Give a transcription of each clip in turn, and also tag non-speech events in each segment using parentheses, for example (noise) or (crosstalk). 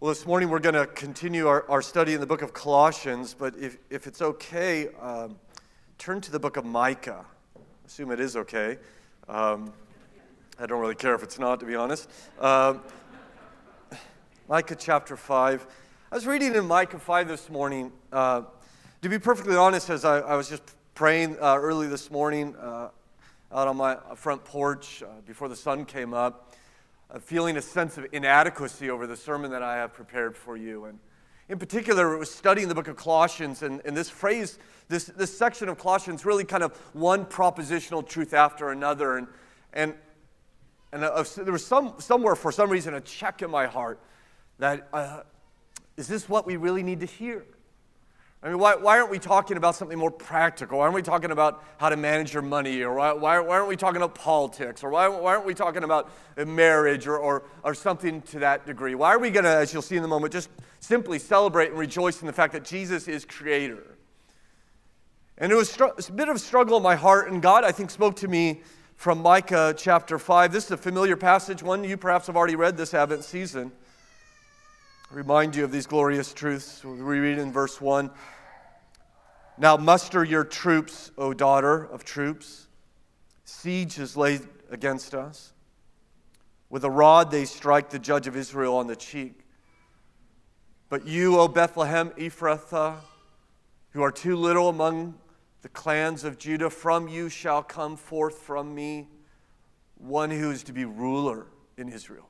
Well, this morning we're going to continue our, our study in the book of Colossians, but if, if it's okay, um, turn to the book of Micah. Assume it is okay. Um, I don't really care if it's not, to be honest. Um, Micah chapter 5. I was reading in Micah 5 this morning. Uh, to be perfectly honest, as I, I was just praying uh, early this morning uh, out on my front porch uh, before the sun came up, feeling a sense of inadequacy over the sermon that I have prepared for you. And in particular, it was studying the book of Colossians, and, and this phrase, this, this section of Colossians, really kind of one propositional truth after another. And, and, and uh, there was some, somewhere, for some reason, a check in my heart that uh, is this what we really need to hear? I mean, why, why aren't we talking about something more practical? Why aren't we talking about how to manage your money? Or why, why, why aren't we talking about politics? Or why, why aren't we talking about marriage or, or, or something to that degree? Why are we going to, as you'll see in a moment, just simply celebrate and rejoice in the fact that Jesus is creator? And it was a bit of a struggle in my heart, and God, I think, spoke to me from Micah chapter 5. This is a familiar passage, one you perhaps have already read this Advent season remind you of these glorious truths. We read in verse 1 Now muster your troops, O daughter of troops. Siege is laid against us. With a rod they strike the judge of Israel on the cheek. But you, O Bethlehem Ephrathah, who are too little among the clans of Judah, from you shall come forth from me one who is to be ruler in Israel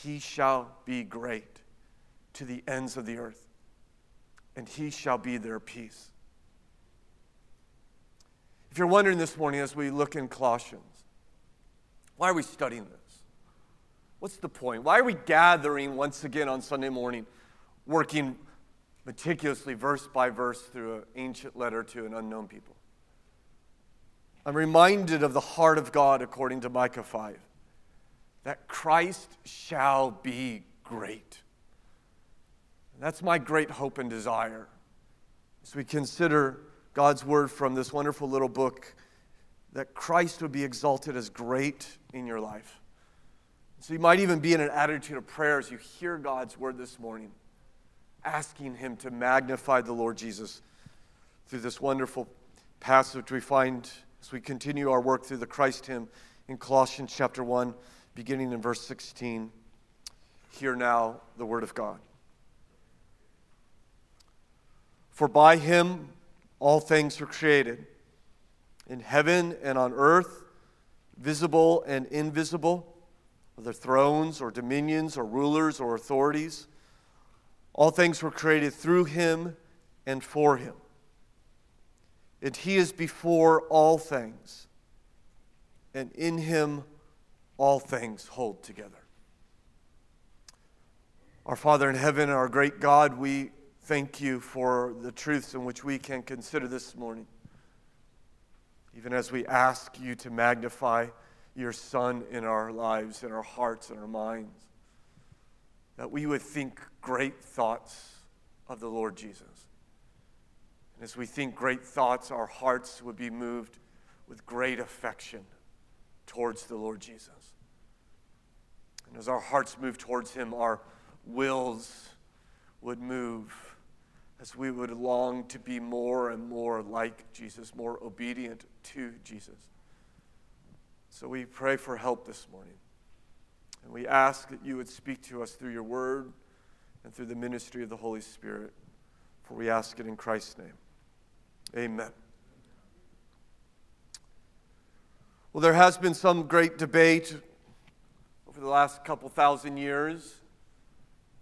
he shall be great to the ends of the earth, and he shall be their peace. If you're wondering this morning as we look in Colossians, why are we studying this? What's the point? Why are we gathering once again on Sunday morning, working meticulously, verse by verse, through an ancient letter to an unknown people? I'm reminded of the heart of God according to Micah 5 that Christ shall be great. That's my great hope and desire as we consider God's word from this wonderful little book that Christ would be exalted as great in your life. So you might even be in an attitude of prayer as you hear God's word this morning, asking Him to magnify the Lord Jesus through this wonderful passage we find as we continue our work through the Christ hymn in Colossians chapter 1 beginning in verse 16. Hear now the word of God. For by him all things were created, in heaven and on earth, visible and invisible, whether thrones or dominions or rulers or authorities. All things were created through him and for him. And he is before all things, and in him all things hold together. Our Father in heaven, our great God, we thank you for the truths in which we can consider this morning. Even as we ask you to magnify your Son in our lives, in our hearts, in our minds, that we would think great thoughts of the Lord Jesus. And as we think great thoughts, our hearts would be moved with great affection towards the Lord Jesus. And as our hearts move towards Him, our wills would move as we would long to be more and more like Jesus, more obedient to Jesus. So we pray for help this morning. And we ask that you would speak to us through your word and through the ministry of the Holy Spirit. For we ask it in Christ's name. Amen. Well, there has been some great debate over the last couple thousand years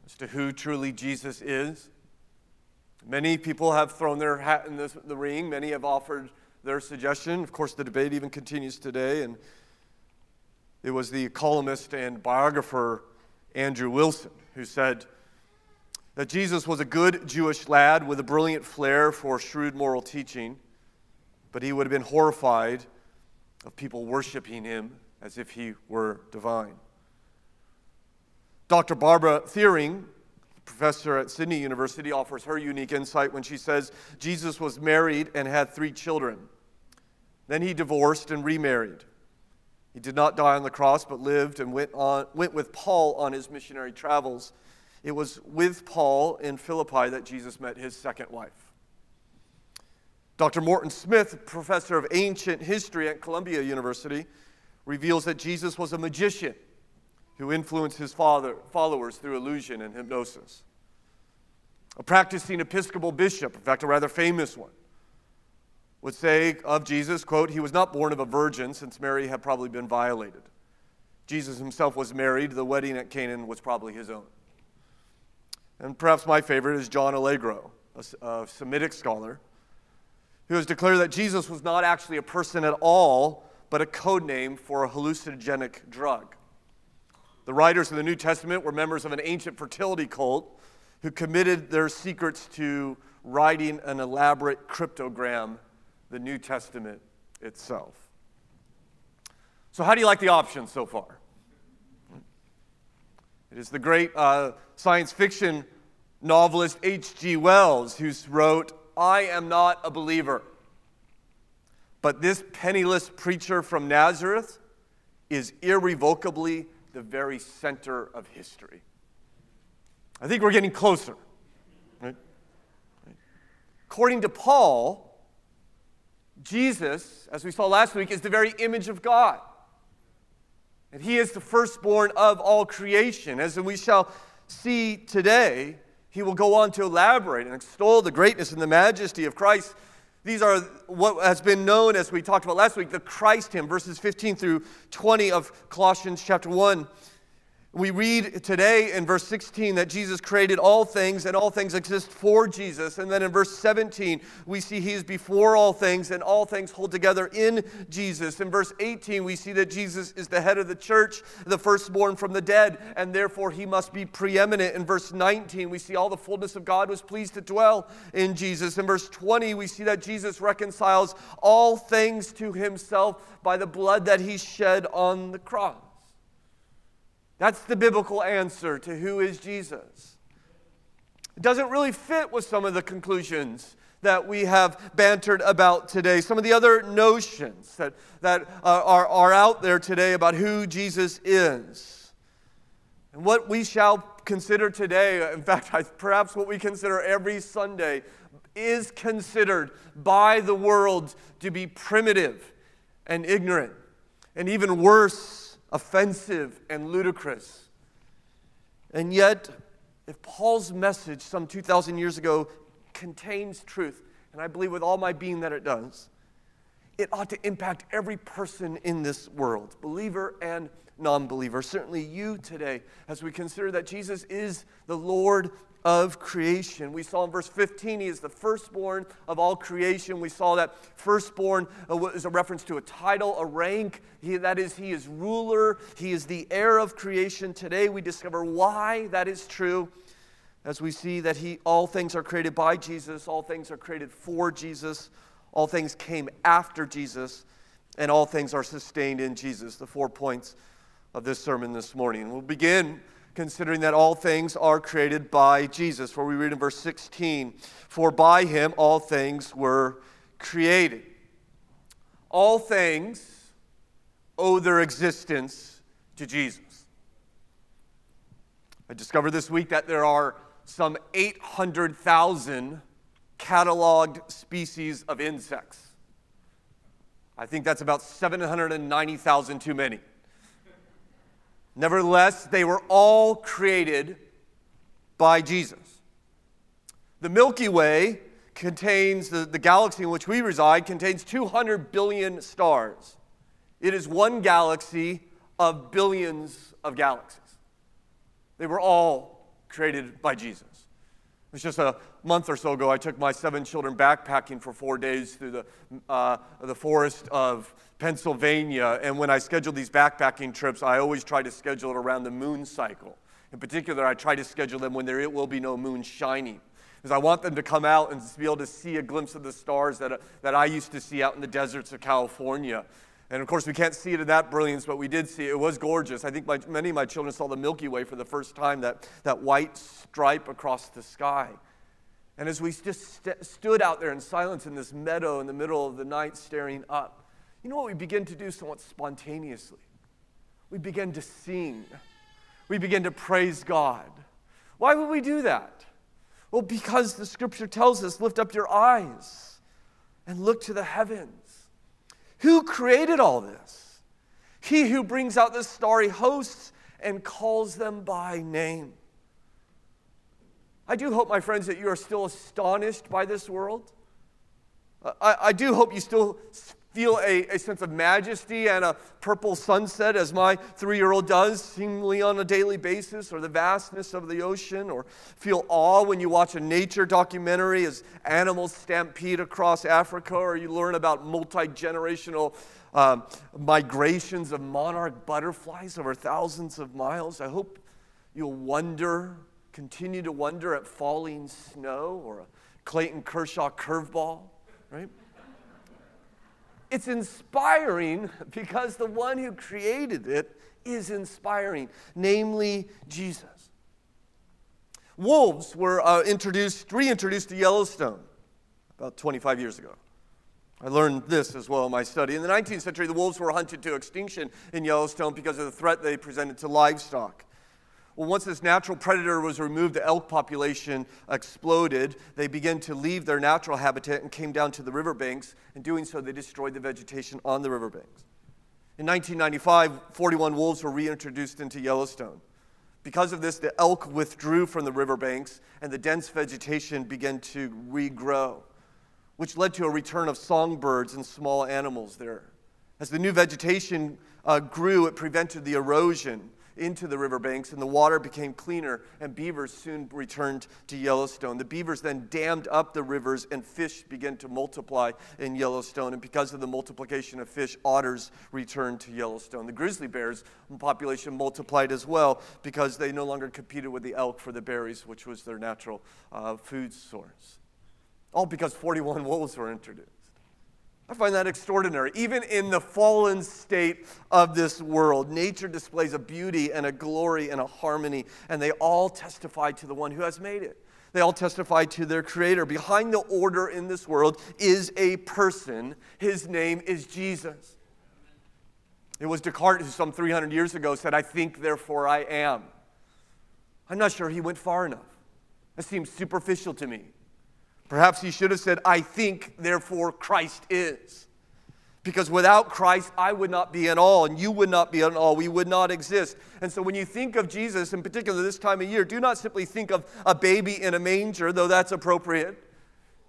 as to who truly Jesus is. Many people have thrown their hat in this, the ring, many have offered their suggestion. Of course, the debate even continues today, and it was the columnist and biographer Andrew Wilson, who said that Jesus was a good Jewish lad with a brilliant flair for shrewd moral teaching, but he would have been horrified of people worshiping him as if he were divine. Dr. Barbara Thiering, professor at Sydney University, offers her unique insight when she says Jesus was married and had three children. Then he divorced and remarried. He did not die on the cross, but lived and went, on, went with Paul on his missionary travels. It was with Paul in Philippi that Jesus met his second wife. Dr. Morton Smith, professor of ancient history at Columbia University, reveals that Jesus was a magician who influenced his father, followers through illusion and hypnosis. A practicing Episcopal bishop, in fact, a rather famous one, would say of Jesus, quote, he was not born of a virgin since Mary had probably been violated. Jesus himself was married. The wedding at Canaan was probably his own. And perhaps my favorite is John Allegro, a, a Semitic scholar, who has declared that Jesus was not actually a person at all, but a code name for a hallucinogenic drug. The writers of the New Testament were members of an ancient fertility cult who committed their secrets to writing an elaborate cryptogram the New Testament itself. So, how do you like the options so far? It is the great uh, science fiction novelist H.G. Wells who wrote, I am not a believer, but this penniless preacher from Nazareth is irrevocably the very center of history. I think we're getting closer. Right? According to Paul, Jesus, as we saw last week, is the very image of God. And he is the firstborn of all creation. As we shall see today, he will go on to elaborate and extol the greatness and the majesty of Christ. These are what has been known, as we talked about last week, the Christ hymn, verses 15 through 20 of Colossians chapter 1. We read today in verse 16 that Jesus created all things and all things exist for Jesus. And then in verse 17, we see he is before all things and all things hold together in Jesus. In verse 18, we see that Jesus is the head of the church, the firstborn from the dead, and therefore he must be preeminent. In verse 19, we see all the fullness of God was pleased to dwell in Jesus. In verse 20, we see that Jesus reconciles all things to himself by the blood that he shed on the cross. That's the biblical answer to who is Jesus. It doesn't really fit with some of the conclusions that we have bantered about today, some of the other notions that, that are, are out there today about who Jesus is. And what we shall consider today, in fact, perhaps what we consider every Sunday, is considered by the world to be primitive and ignorant, and even worse, offensive and ludicrous. And yet, if Paul's message some 2,000 years ago contains truth, and I believe with all my being that it does, it ought to impact every person in this world, believer and non believer. Certainly you today, as we consider that Jesus is the Lord of creation. We saw in verse 15, he is the firstborn of all creation. We saw that firstborn uh, is a reference to a title, a rank. He, that is, he is ruler, he is the heir of creation. Today we discover why that is true as we see that he, all things are created by Jesus, all things are created for Jesus, all things came after Jesus, and all things are sustained in Jesus. The four points of this sermon this morning. We'll begin considering that all things are created by Jesus. For we read in verse 16, For by him all things were created. All things owe their existence to Jesus. I discovered this week that there are some 800,000 cataloged species of insects. I think that's about 790,000 too many. Nevertheless, they were all created by Jesus. The Milky Way contains, the, the galaxy in which we reside, contains 200 billion stars. It is one galaxy of billions of galaxies. They were all created by Jesus. It was just a month or so ago, I took my seven children backpacking for four days through the, uh, the forest of Pennsylvania. And when I scheduled these backpacking trips, I always try to schedule it around the moon cycle. In particular, I try to schedule them when there will be no moon shining because I want them to come out and be able to see a glimpse of the stars that, uh, that I used to see out in the deserts of California. And of course, we can't see it in that brilliance, but we did see it. It was gorgeous. I think my, many of my children saw the Milky Way for the first time, that, that white stripe across the sky. And as we just st- stood out there in silence in this meadow in the middle of the night staring up, you know what we begin to do somewhat spontaneously? We begin to sing. We begin to praise God. Why would we do that? Well, because the scripture tells us lift up your eyes and look to the heavens. Who created all this? He who brings out the starry hosts and calls them by name. I do hope, my friends, that you are still astonished by this world. I, I do hope you still feel a, a sense of majesty and a purple sunset as my three year old does, seemingly on a daily basis, or the vastness of the ocean, or feel awe when you watch a nature documentary as animals stampede across Africa, or you learn about multi generational um, migrations of monarch butterflies over thousands of miles. I hope you'll wonder, continue to wonder at falling snow or a Clayton Kershaw curveball, right? It's inspiring because the one who created it is inspiring, namely Jesus. Wolves were uh, introduced, reintroduced to Yellowstone about 25 years ago. I learned this as well in my study. In the 19th century, the wolves were hunted to extinction in Yellowstone because of the threat they presented to livestock. Well, once this natural predator was removed, the elk population exploded. They began to leave their natural habitat and came down to the riverbanks. In doing so, they destroyed the vegetation on the riverbanks. In 1995, 41 wolves were reintroduced into Yellowstone. Because of this, the elk withdrew from the riverbanks and the dense vegetation began to regrow, which led to a return of songbirds and small animals there. As the new vegetation uh, grew, it prevented the erosion into the riverbanks, and the water became cleaner, and beavers soon returned to Yellowstone. The beavers then dammed up the rivers, and fish began to multiply in Yellowstone. And because of the multiplication of fish, otters returned to Yellowstone. The grizzly bears population multiplied as well because they no longer competed with the elk for the berries, which was their natural uh, food source. All because 41 wolves were introduced. I find that extraordinary. Even in the fallen state of this world, nature displays a beauty and a glory and a harmony, and they all testify to the one who has made it. They all testify to their creator. Behind the order in this world is a person. His name is Jesus. It was Descartes who, some 300 years ago, said, I think, therefore I am. I'm not sure he went far enough. That seems superficial to me. Perhaps he should have said, I think, therefore Christ is. Because without Christ, I would not be at all, and you would not be at all. We would not exist. And so when you think of Jesus, in particular this time of year, do not simply think of a baby in a manger, though that's appropriate.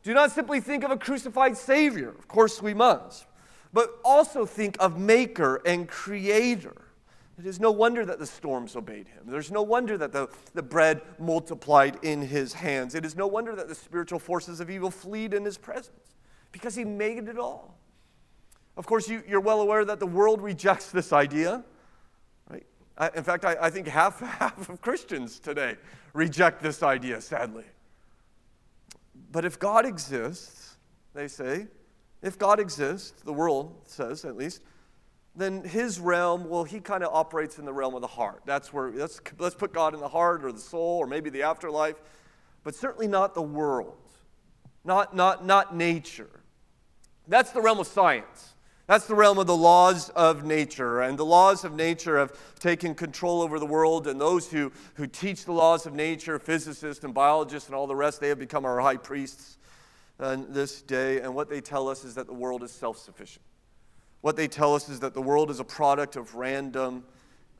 Do not simply think of a crucified Savior. Of course, we must. But also think of Maker and Creator. It is no wonder that the storms obeyed him. There's no wonder that the, the bread multiplied in his hands. It is no wonder that the spiritual forces of evil fled in his presence because he made it all. Of course, you, are well aware that the world rejects this idea. Right? I, in fact, I, I think half, (laughs) half of Christians today reject this idea, sadly. But if God exists, they say, if God exists, the world says at least, then his realm, well, he kind of operates in the realm of the heart. That's where, let's, let's put God in the heart or the soul or maybe the afterlife, but certainly not the world, not, not, not nature. That's the realm of science. That's the realm of the laws of nature. And the laws of nature have taken control over the world, and those who, who teach the laws of nature, physicists and biologists and all the rest, they have become our high priests in this day. And what they tell us is that the world is self sufficient. What they tell us is that the world is a product of random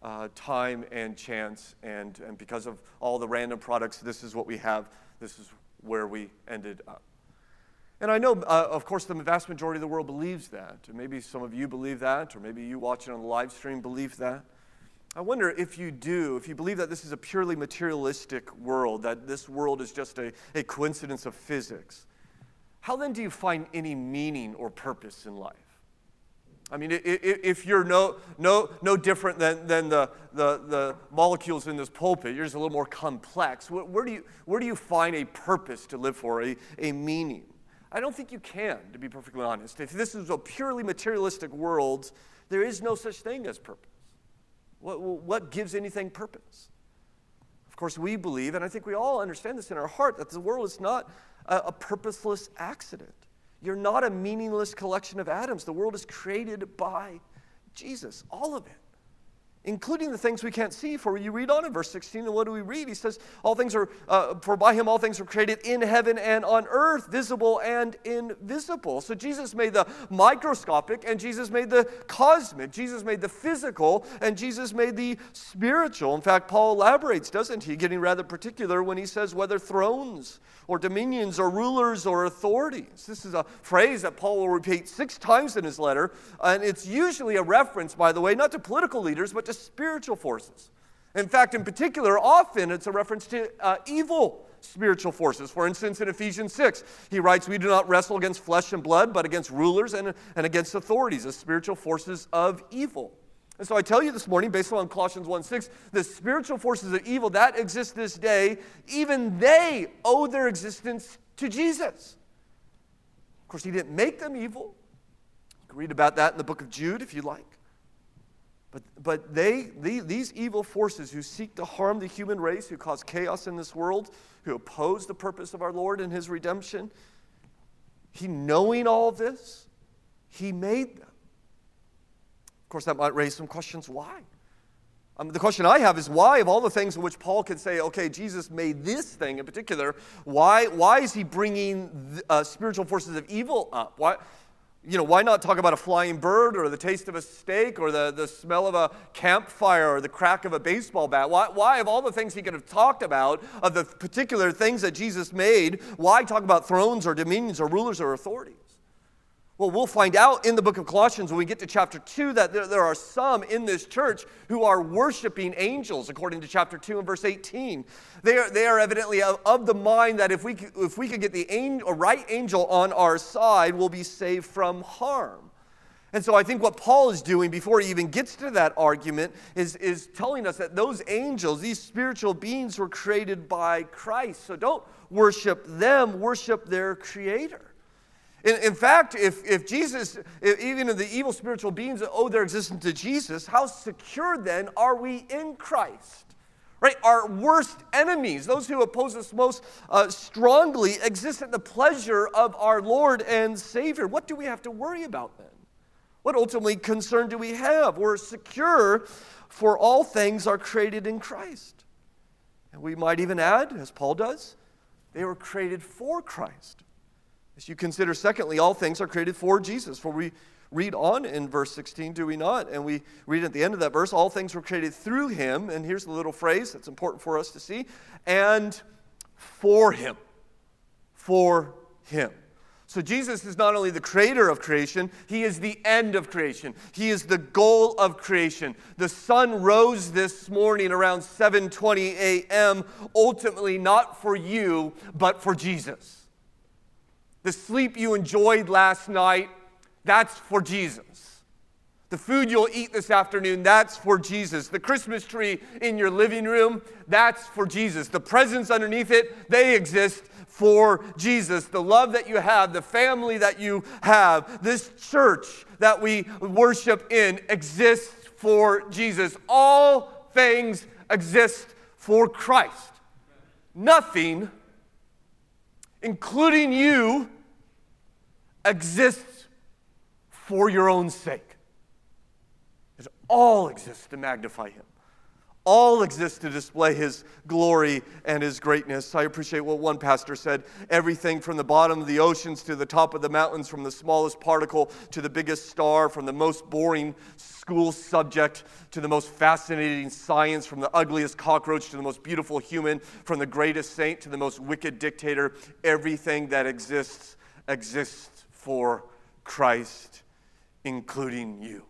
uh, time and chance, and, and because of all the random products, this is what we have. This is where we ended up. And I know, uh, of course, the vast majority of the world believes that. And maybe some of you believe that, or maybe you watching on the live stream believe that. I wonder if you do, if you believe that this is a purely materialistic world, that this world is just a, a coincidence of physics, how then do you find any meaning or purpose in life? I mean, if you're no, no, no different than, than the, the, the molecules in this pulpit, you're just a little more complex. Where, where, do, you, where do you find a purpose to live for, a, a meaning? I don't think you can, to be perfectly honest. If this is a purely materialistic world, there is no such thing as purpose. What, what gives anything purpose? Of course, we believe, and I think we all understand this in our heart, that the world is not a, a purposeless accident. You're not a meaningless collection of atoms. The world is created by Jesus, all of it including the things we can't see. For you read on in verse 16, and what do we read? He says, All things are, uh, for by him all things were created in heaven and on earth, visible and invisible. So Jesus made the microscopic, and Jesus made the cosmic. Jesus made the physical, and Jesus made the spiritual. In fact, Paul elaborates, doesn't he? Getting rather particular when he says, whether thrones or dominions or rulers or authorities. This is a phrase that Paul will repeat six times in his letter, and it's usually a reference, by the way, not to political leaders, but to spiritual forces. In fact, in particular, often it's a reference to uh, evil spiritual forces. For instance, in Ephesians 6, he writes, We do not wrestle against flesh and blood, but against rulers and, and against authorities, the spiritual forces of evil. And so I tell you this morning, based on Colossians 1 6, the spiritual forces of evil that exist this day, even they owe their existence to Jesus. Of course, he didn't make them evil. You can read about that in the book of Jude if you like. But, but they, they, these evil forces who seek to harm the human race, who cause chaos in this world, who oppose the purpose of our Lord and his redemption, he knowing all this, he made them Of course, that might raise some questions. Why? Um, the question I have is why, of all the things in which Paul could say, okay, Jesus made this thing in particular, why, why is he bringing uh, spiritual forces of evil up? Why, you know, why not talk about a flying bird or the taste of a steak or the, the smell of a campfire or the crack of a baseball bat? Why, why, of all the things he could have talked about, of the particular things that Jesus made, why talk about thrones or dominions or rulers or authorities? Well, we'll find out in the book of Colossians when we get to chapter 2 that there, there, are some in this church who are worshiping angels, according to chapter 2 and verse 18. They are, they are evidently of, of the mind that if we, if we could get the angel, right angel on our side, we'll be saved from harm. And so I think what Paul is doing before he even gets to that argument is, is telling us that those angels, these spiritual beings, were created by Christ. So don't worship them, worship their creator. In, in fact, if, if Jesus, if even if the evil spiritual beings owe their existence to Jesus, how secure then are we in Christ? Right? Our worst enemies, those who oppose us most uh, strongly, exist at the pleasure of our Lord and Savior. What do we have to worry about then? What ultimately concern do we have? We're secure, for all things are created in Christ. And we might even add, as Paul does, they were created for Christ. As you consider, secondly, all things are created for Jesus. For we read on in verse 16, do we not? And we read at the end of that verse, all things were created through him. And here's the little phrase that's important for us to see and for him. For him. So Jesus is not only the creator of creation, he is the end of creation. He is the goal of creation. The sun rose this morning around 7:20 a.m. ultimately not for you, but for Jesus. The sleep you enjoyed last night, that's for Jesus. The food you'll eat this afternoon, that's for Jesus. The Christmas tree in your living room, that's for Jesus. The presents underneath it, they exist for Jesus. The love that you have, the family that you have, this church that we worship in exists for Jesus. All things exist for Christ. Nothing including you, exists for your own sake. It all exists to magnify Him. All exists to display His glory and His greatness. I appreciate what one pastor said everything from the bottom of the oceans to the top of the mountains, from the smallest particle to the biggest star, from the most boring school subject to the most fascinating science, from the ugliest cockroach to the most beautiful human, from the greatest saint to the most wicked dictator. Everything that exists exists for Christ, including you.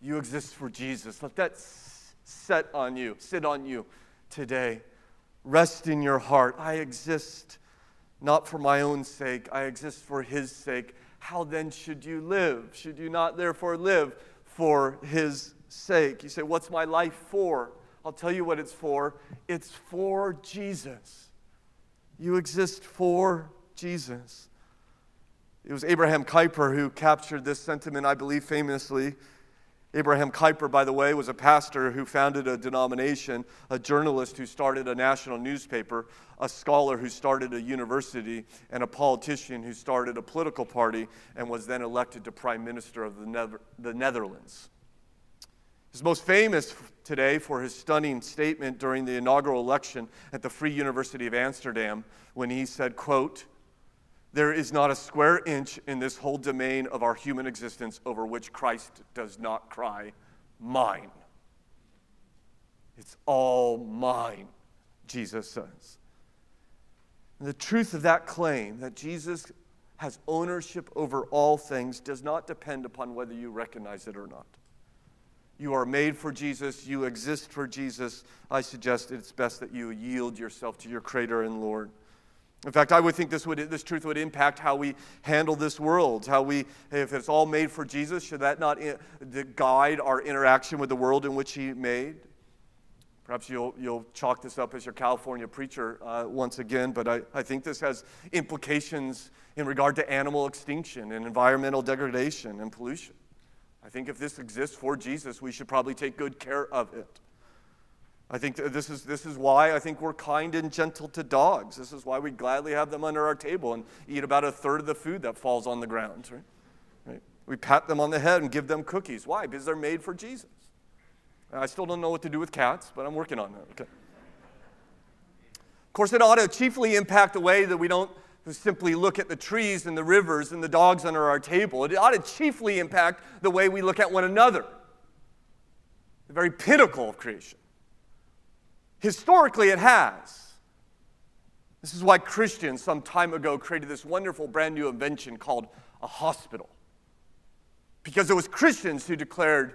You exist for Jesus. Let that set on you, sit on you today. Rest in your heart. I exist not for my own sake, I exist for His sake. How then should you live? Should you not therefore live for his sake? You say, What's my life for? I'll tell you what it's for. It's for Jesus. You exist for Jesus. It was Abraham Kuyper who captured this sentiment, I believe, famously. Abraham Kuyper, by the way, was a pastor who founded a denomination, a journalist who started a national newspaper, a scholar who started a university, and a politician who started a political party and was then elected to prime minister of the, the Netherlands. He's most famous today for his stunning statement during the inaugural election at the Free University of Amsterdam when he said, quote, there is not a square inch in this whole domain of our human existence over which Christ does not cry, Mine. It's all mine, Jesus says. And the truth of that claim, that Jesus has ownership over all things, does not depend upon whether you recognize it or not. You are made for Jesus, you exist for Jesus. I suggest it's best that you yield yourself to your Creator and Lord. In fact, I would think this, would, this truth would impact how we handle this world. How we, if it's all made for Jesus, should that not in, guide our interaction with the world in which He made? Perhaps you'll, you'll chalk this up as your California preacher uh, once again, but I, I think this has implications in regard to animal extinction and environmental degradation and pollution. I think if this exists for Jesus, we should probably take good care of it. I think this is, this is why I think we're kind and gentle to dogs. This is why we gladly have them under our table and eat about a third of the food that falls on the ground. Right? right? We pat them on the head and give them cookies. Why? Because they're made for Jesus. I still don't know what to do with cats, but I'm working on that. Okay. Of course, it ought to chiefly impact the way that we don't simply look at the trees and the rivers and the dogs under our table. It ought to chiefly impact the way we look at one another, the very pinnacle of creation. Historically, it has. This is why Christians some time ago created this wonderful brand new invention called a hospital. Because it was Christians who declared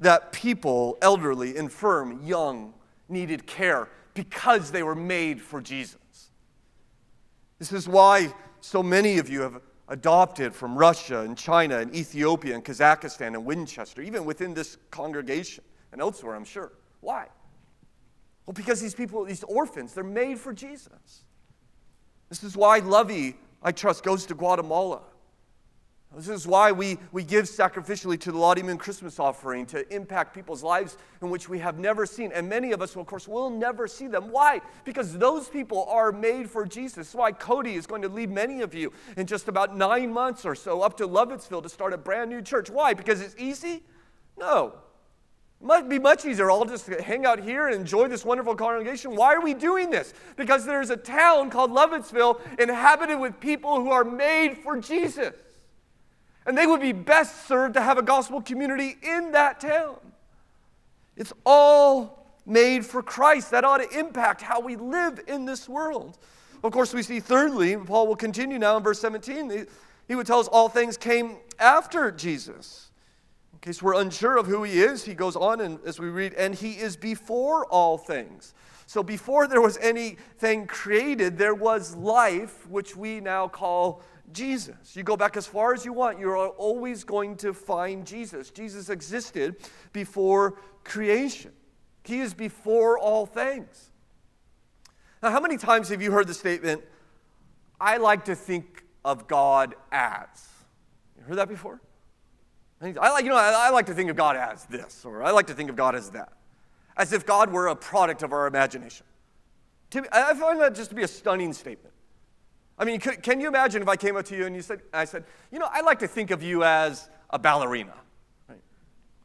that people, elderly, infirm, young, needed care because they were made for Jesus. This is why so many of you have adopted from Russia and China and Ethiopia and Kazakhstan and Winchester, even within this congregation and elsewhere, I'm sure. Why? Well, because these people, these orphans, they're made for Jesus. This is why Lovey, I trust, goes to Guatemala. This is why we, we give sacrificially to the Lottie Moon Christmas offering to impact people's lives in which we have never seen. And many of us, of course, will never see them. Why? Because those people are made for Jesus. That's why Cody is going to lead many of you in just about nine months or so up to Lovettsville to start a brand new church. Why? Because it's easy? No. Might be much easier all just hang out here and enjoy this wonderful congregation. Why are we doing this? Because there's a town called Lovettsville inhabited with people who are made for Jesus. And they would be best served to have a gospel community in that town. It's all made for Christ. That ought to impact how we live in this world. Of course, we see thirdly, Paul will continue now in verse 17, he would tell us all things came after Jesus. In case we're unsure of who he is, he goes on and as we read, and he is before all things. So before there was anything created, there was life, which we now call Jesus. You go back as far as you want, you're always going to find Jesus. Jesus existed before creation, He is before all things. Now, how many times have you heard the statement, I like to think of God as? You heard that before? I like, you know, I, I like to think of God as this, or I like to think of God as that, as if God were a product of our imagination. To me, I find that just to be a stunning statement. I mean, could, can you imagine if I came up to you and you said, I said, you know, I like to think of you as a ballerina. Right?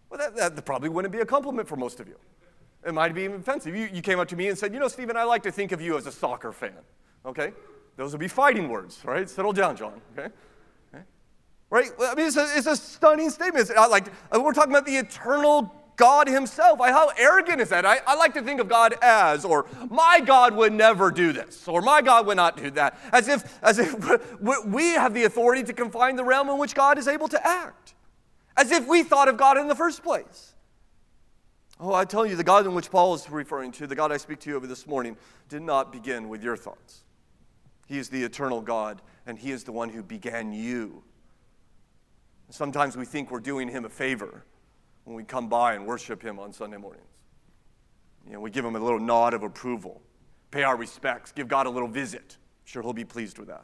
Well, that, that probably wouldn't be a compliment for most of you. It might be even offensive. You, you came up to me and said, you know, Stephen, I like to think of you as a soccer fan. Okay? Those would be fighting words, right? Settle down, John. Okay? Right? I mean, it's a, it's a stunning statement. It's uh, like uh, we're talking about the eternal God Himself. How arrogant is that? I, I, like to think of God as, or my God would never do this, or my God would not do that, as if, as if (laughs) we have the authority to confine the realm in which God is able to act, as if we thought of God in the first place. Oh, I tell you, the God in which Paul is referring to, the God I speak to you over this morning, did not begin with your thoughts. He is the eternal God, and He is the one who began you Sometimes we think we're doing him a favor when we come by and worship him on Sunday mornings. You know, we give him a little nod of approval, pay our respects, give God a little visit. I'm sure he'll be pleased with that.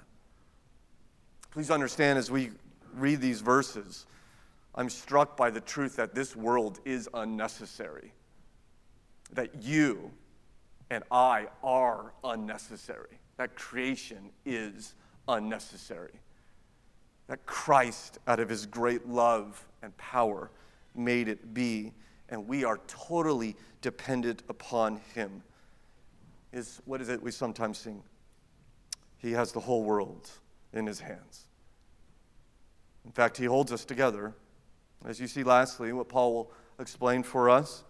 Please understand as we read these verses, I'm struck by the truth that this world is unnecessary. That you and I are unnecessary. That creation is unnecessary. That Christ, out of his great love and power, made it be, and we are totally dependent upon him. Is what is it we sometimes sing? He has the whole world in his hands. In fact, he holds us together. As you see, lastly, what Paul will explain for us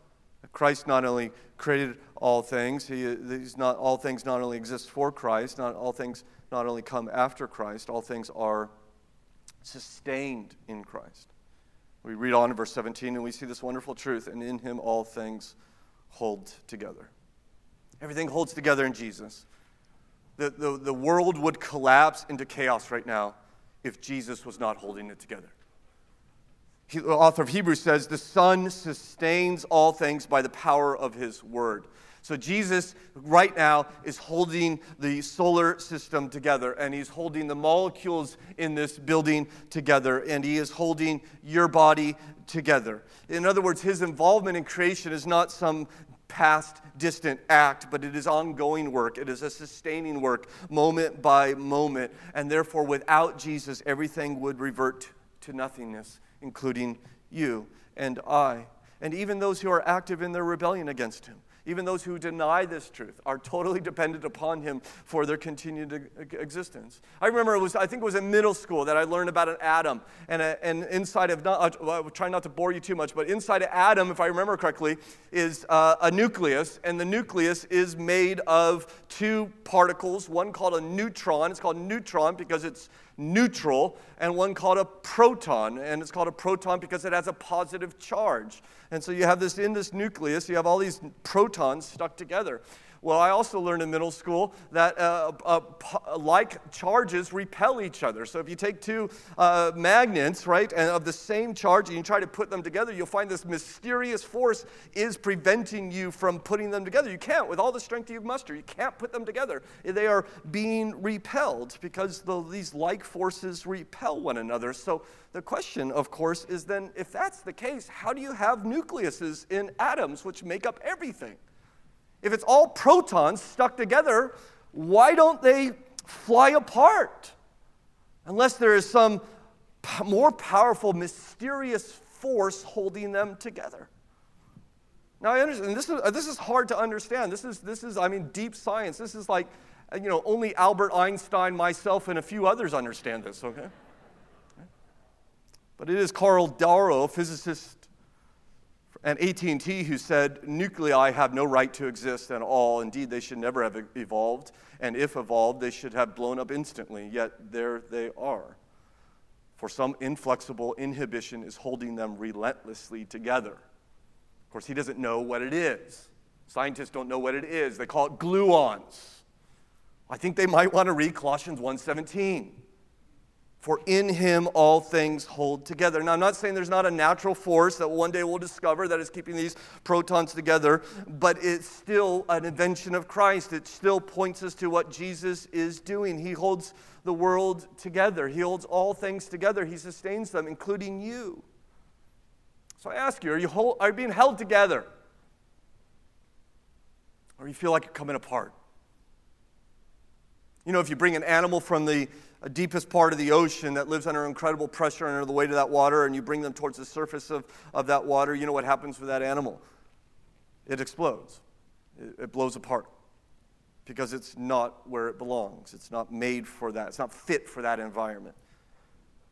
Christ not only created all things, he, he's not, all things not only exist for Christ, not all things not only come after Christ, all things are sustained in Christ. We read on in verse 17 and we see this wonderful truth, and in him all things hold together. Everything holds together in Jesus. The, the, the world would collapse into chaos right now if Jesus was not holding it together. He, the author of Hebrews says, The Son sustains all things by the power of his word. So Jesus, right now, is holding the solar system together, and he's holding the molecules in this building together, and he is holding your body together. In other words, his involvement in creation is not some past distant act, but it is ongoing work. It is a sustaining work, moment by moment. And therefore, without Jesus, everything would revert to nothingness, including you and I, and even those who are active in their rebellion against him. Even those who deny this truth are totally dependent upon him for their continued existence. I remember it was, I think it was in middle school that I learned about an atom. And, a, and inside of, not, well, I try not to bore you too much, but inside of atom, if I remember correctly, is uh, a nucleus. And the nucleus is made of two particles, one called a neutron. It's called neutron because it's neutral, and one called a proton. And it's called a proton because it has a positive charge. And so you have this in this nucleus, you have all these protons stuck together. Well, I also learned in middle school that uh, uh, like charges repel each other. So if you take two uh, magnets, right, and of the same charge, and you try to put them together, you'll find this mysterious force is preventing you from putting them together. You can't, with all the strength you muster, you can't put them together. They are being repelled because the, these like forces repel one another. So the question, of course, is then if that's the case, how do you have nucleuses in atoms which make up everything? If it's all protons stuck together, why don't they fly apart? Unless there is some more powerful, mysterious force holding them together. Now, I understand, this is, uh, this is hard to understand. This is, this is, I mean, deep science. This is like, uh, you know, only Albert Einstein, myself, and a few others understand this, okay? But it is Karl Darrow, physicist and AT&T who said nuclei have no right to exist at all. Indeed, they should never have evolved, and if evolved, they should have blown up instantly. Yet there they are. For some inflexible inhibition is holding them relentlessly together. Of course, he doesn't know what it is. Scientists don't know what it is. They call it gluons. I think they might want to read Colossians 1:17. For in him all things hold together. Now, I'm not saying there's not a natural force that one day we'll discover that is keeping these protons together, but it's still an invention of Christ. It still points us to what Jesus is doing. He holds the world together, He holds all things together, He sustains them, including you. So I ask you are you, hold, are you being held together? Or you feel like you're coming apart? You know, if you bring an animal from the deepest part of the ocean that lives under incredible pressure under the weight of that water, and you bring them towards the surface of, of that water, you know what happens with that animal? It explodes, it, it blows apart because it's not where it belongs. It's not made for that, it's not fit for that environment.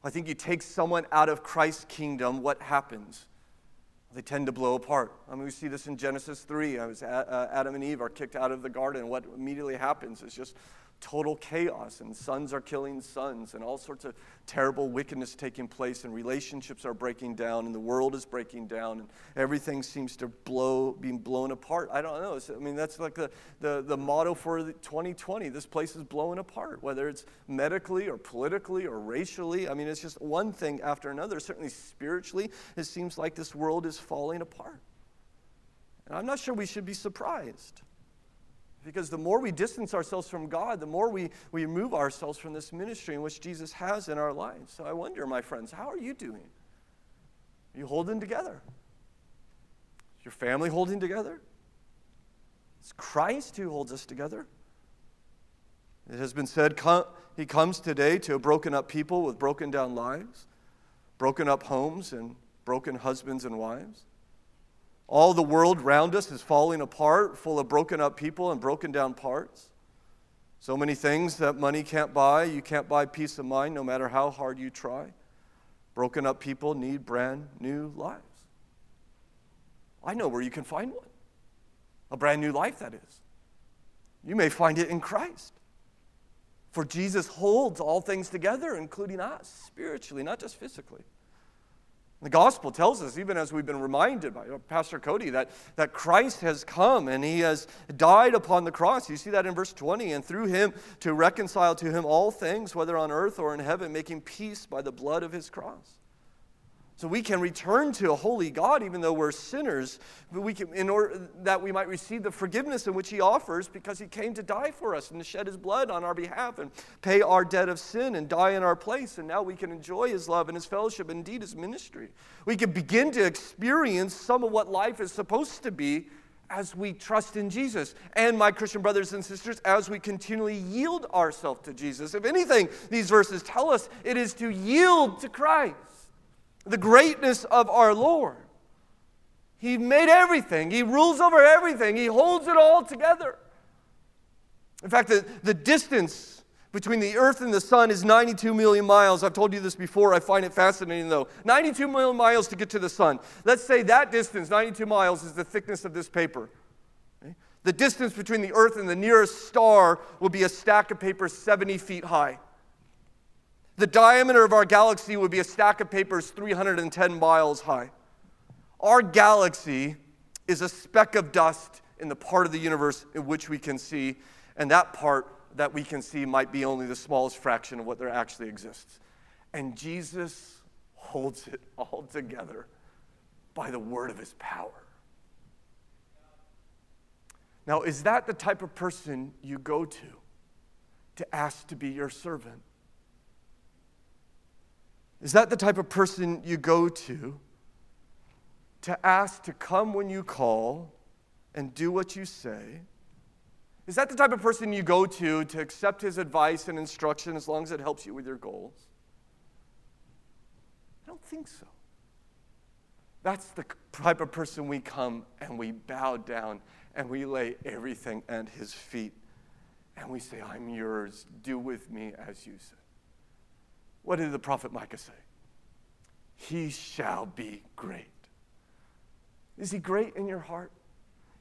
I think you take someone out of Christ's kingdom, what happens? they tend to blow apart. I mean, we see this in Genesis 3. I was, uh, Adam and Eve are kicked out of the garden. What immediately happens is just total chaos, and sons are killing sons, and all sorts of terrible wickedness taking place, and relationships are breaking down, and the world is breaking down, and everything seems to blow, being blown apart. I don't know. I mean, that's like the, the, the motto for 2020. This place is blowing apart, whether it's medically or politically or racially. I mean, it's just one thing after another. Certainly spiritually, it seems like this world is falling apart. And I'm not sure we should be surprised. Because the more we distance ourselves from God, the more we, we remove ourselves from this ministry in which Jesus has in our lives. So I wonder, my friends, how are you doing? Are you holding together? Is your family holding together? It's Christ who holds us together. It has been said, He comes today to a broken up people with broken down lives, broken up homes, and broken husbands and wives. All the world around us is falling apart, full of broken up people and broken down parts. So many things that money can't buy. You can't buy peace of mind no matter how hard you try. Broken up people need brand new lives. I know where you can find one a brand new life, that is. You may find it in Christ. For Jesus holds all things together, including us, spiritually, not just physically. The gospel tells us, even as we've been reminded by Pastor Cody, that, that Christ has come and he has died upon the cross. You see that in verse 20, and through him to reconcile to him all things, whether on earth or in heaven, making peace by the blood of his cross. So we can return to a holy God even though we're sinners, but we can, in order that we might receive the forgiveness in which He offers because He came to die for us and to shed His blood on our behalf and pay our debt of sin and die in our place. And now we can enjoy His love and His fellowship, and indeed His ministry. We can begin to experience some of what life is supposed to be as we trust in Jesus. And my Christian brothers and sisters, as we continually yield ourselves to Jesus. If anything, these verses tell us it is to yield to Christ the greatness of our Lord. He made everything, He rules over everything, He holds it all together. In fact, the, the distance between the earth and the sun is 92 million miles. I've told you this before. I find it fascinating, though. 92 million miles to get to the sun. Let's say that distance, 92 miles, is the thickness of this paper. The distance between the earth and the nearest star will be a stack of paper 70 feet high. The diameter of our galaxy would be a stack of papers 310 miles high. Our galaxy is a speck of dust in the part of the universe in which we can see, and that part that we can see might be only the smallest fraction of what there actually exists. And Jesus holds it all together by the word of his power. Now, is that the type of person you go to to ask to be your servant? Is that the type of person you go to to ask to come when you call and do what you say? Is that the type of person you go to to accept his advice and instruction as long as it helps you with your goals? I don't think so. That's the type of person we come and we bow down and we lay everything at his feet and we say, I'm yours. Do with me as you say. What did the prophet Micah say? He shall be great. Is he great in your heart?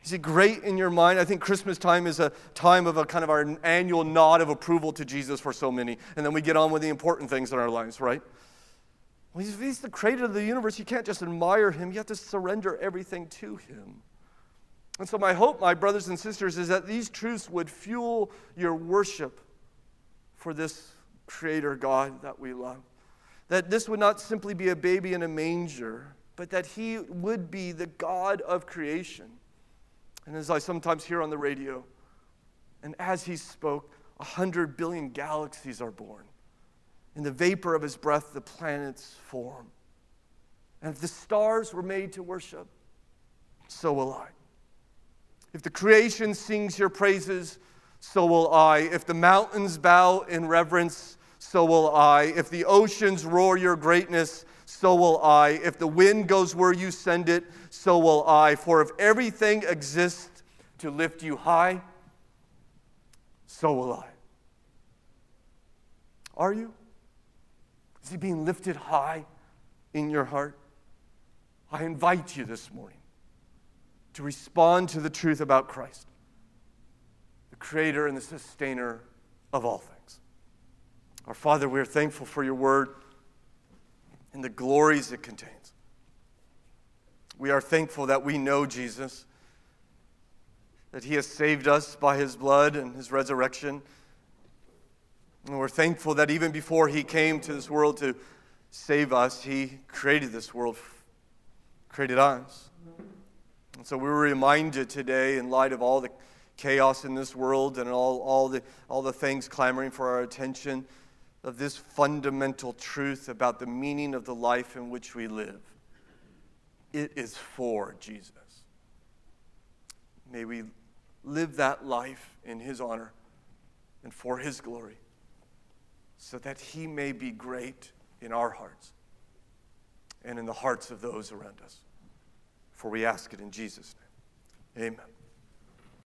Is he great in your mind? I think Christmas time is a time of a kind of our annual nod of approval to Jesus for so many. And then we get on with the important things in our lives, right? Well, he's, he's the creator of the universe. You can't just admire him, you have to surrender everything to him. And so, my hope, my brothers and sisters, is that these truths would fuel your worship for this Creator God that we love. That this would not simply be a baby in a manger, but that He would be the God of creation. And as I sometimes hear on the radio, and as He spoke, a hundred billion galaxies are born. In the vapor of His breath, the planets form. And if the stars were made to worship, so will I. If the creation sings your praises, so will I. If the mountains bow in reverence, so will I. If the oceans roar your greatness, so will I. If the wind goes where you send it, so will I. For if everything exists to lift you high, so will I. Are you? Is he being lifted high in your heart? I invite you this morning to respond to the truth about Christ, creator and the sustainer of all things. Our Father, we are thankful for your word and the glories it contains. We are thankful that we know Jesus, that he has saved us by his blood and his resurrection. And we're thankful that even before he came to this world to save us, he created this world, created us. And so we were reminded today, in light of all the chaos in this world and all, all, the, all the things clamoring for our attention, of this fundamental truth about the meaning of the life in which we live. It is for Jesus. May we live that life in His honor and for His glory so that He may be great in our hearts and in the hearts of those around us. For we ask it in Jesus' name. Amen.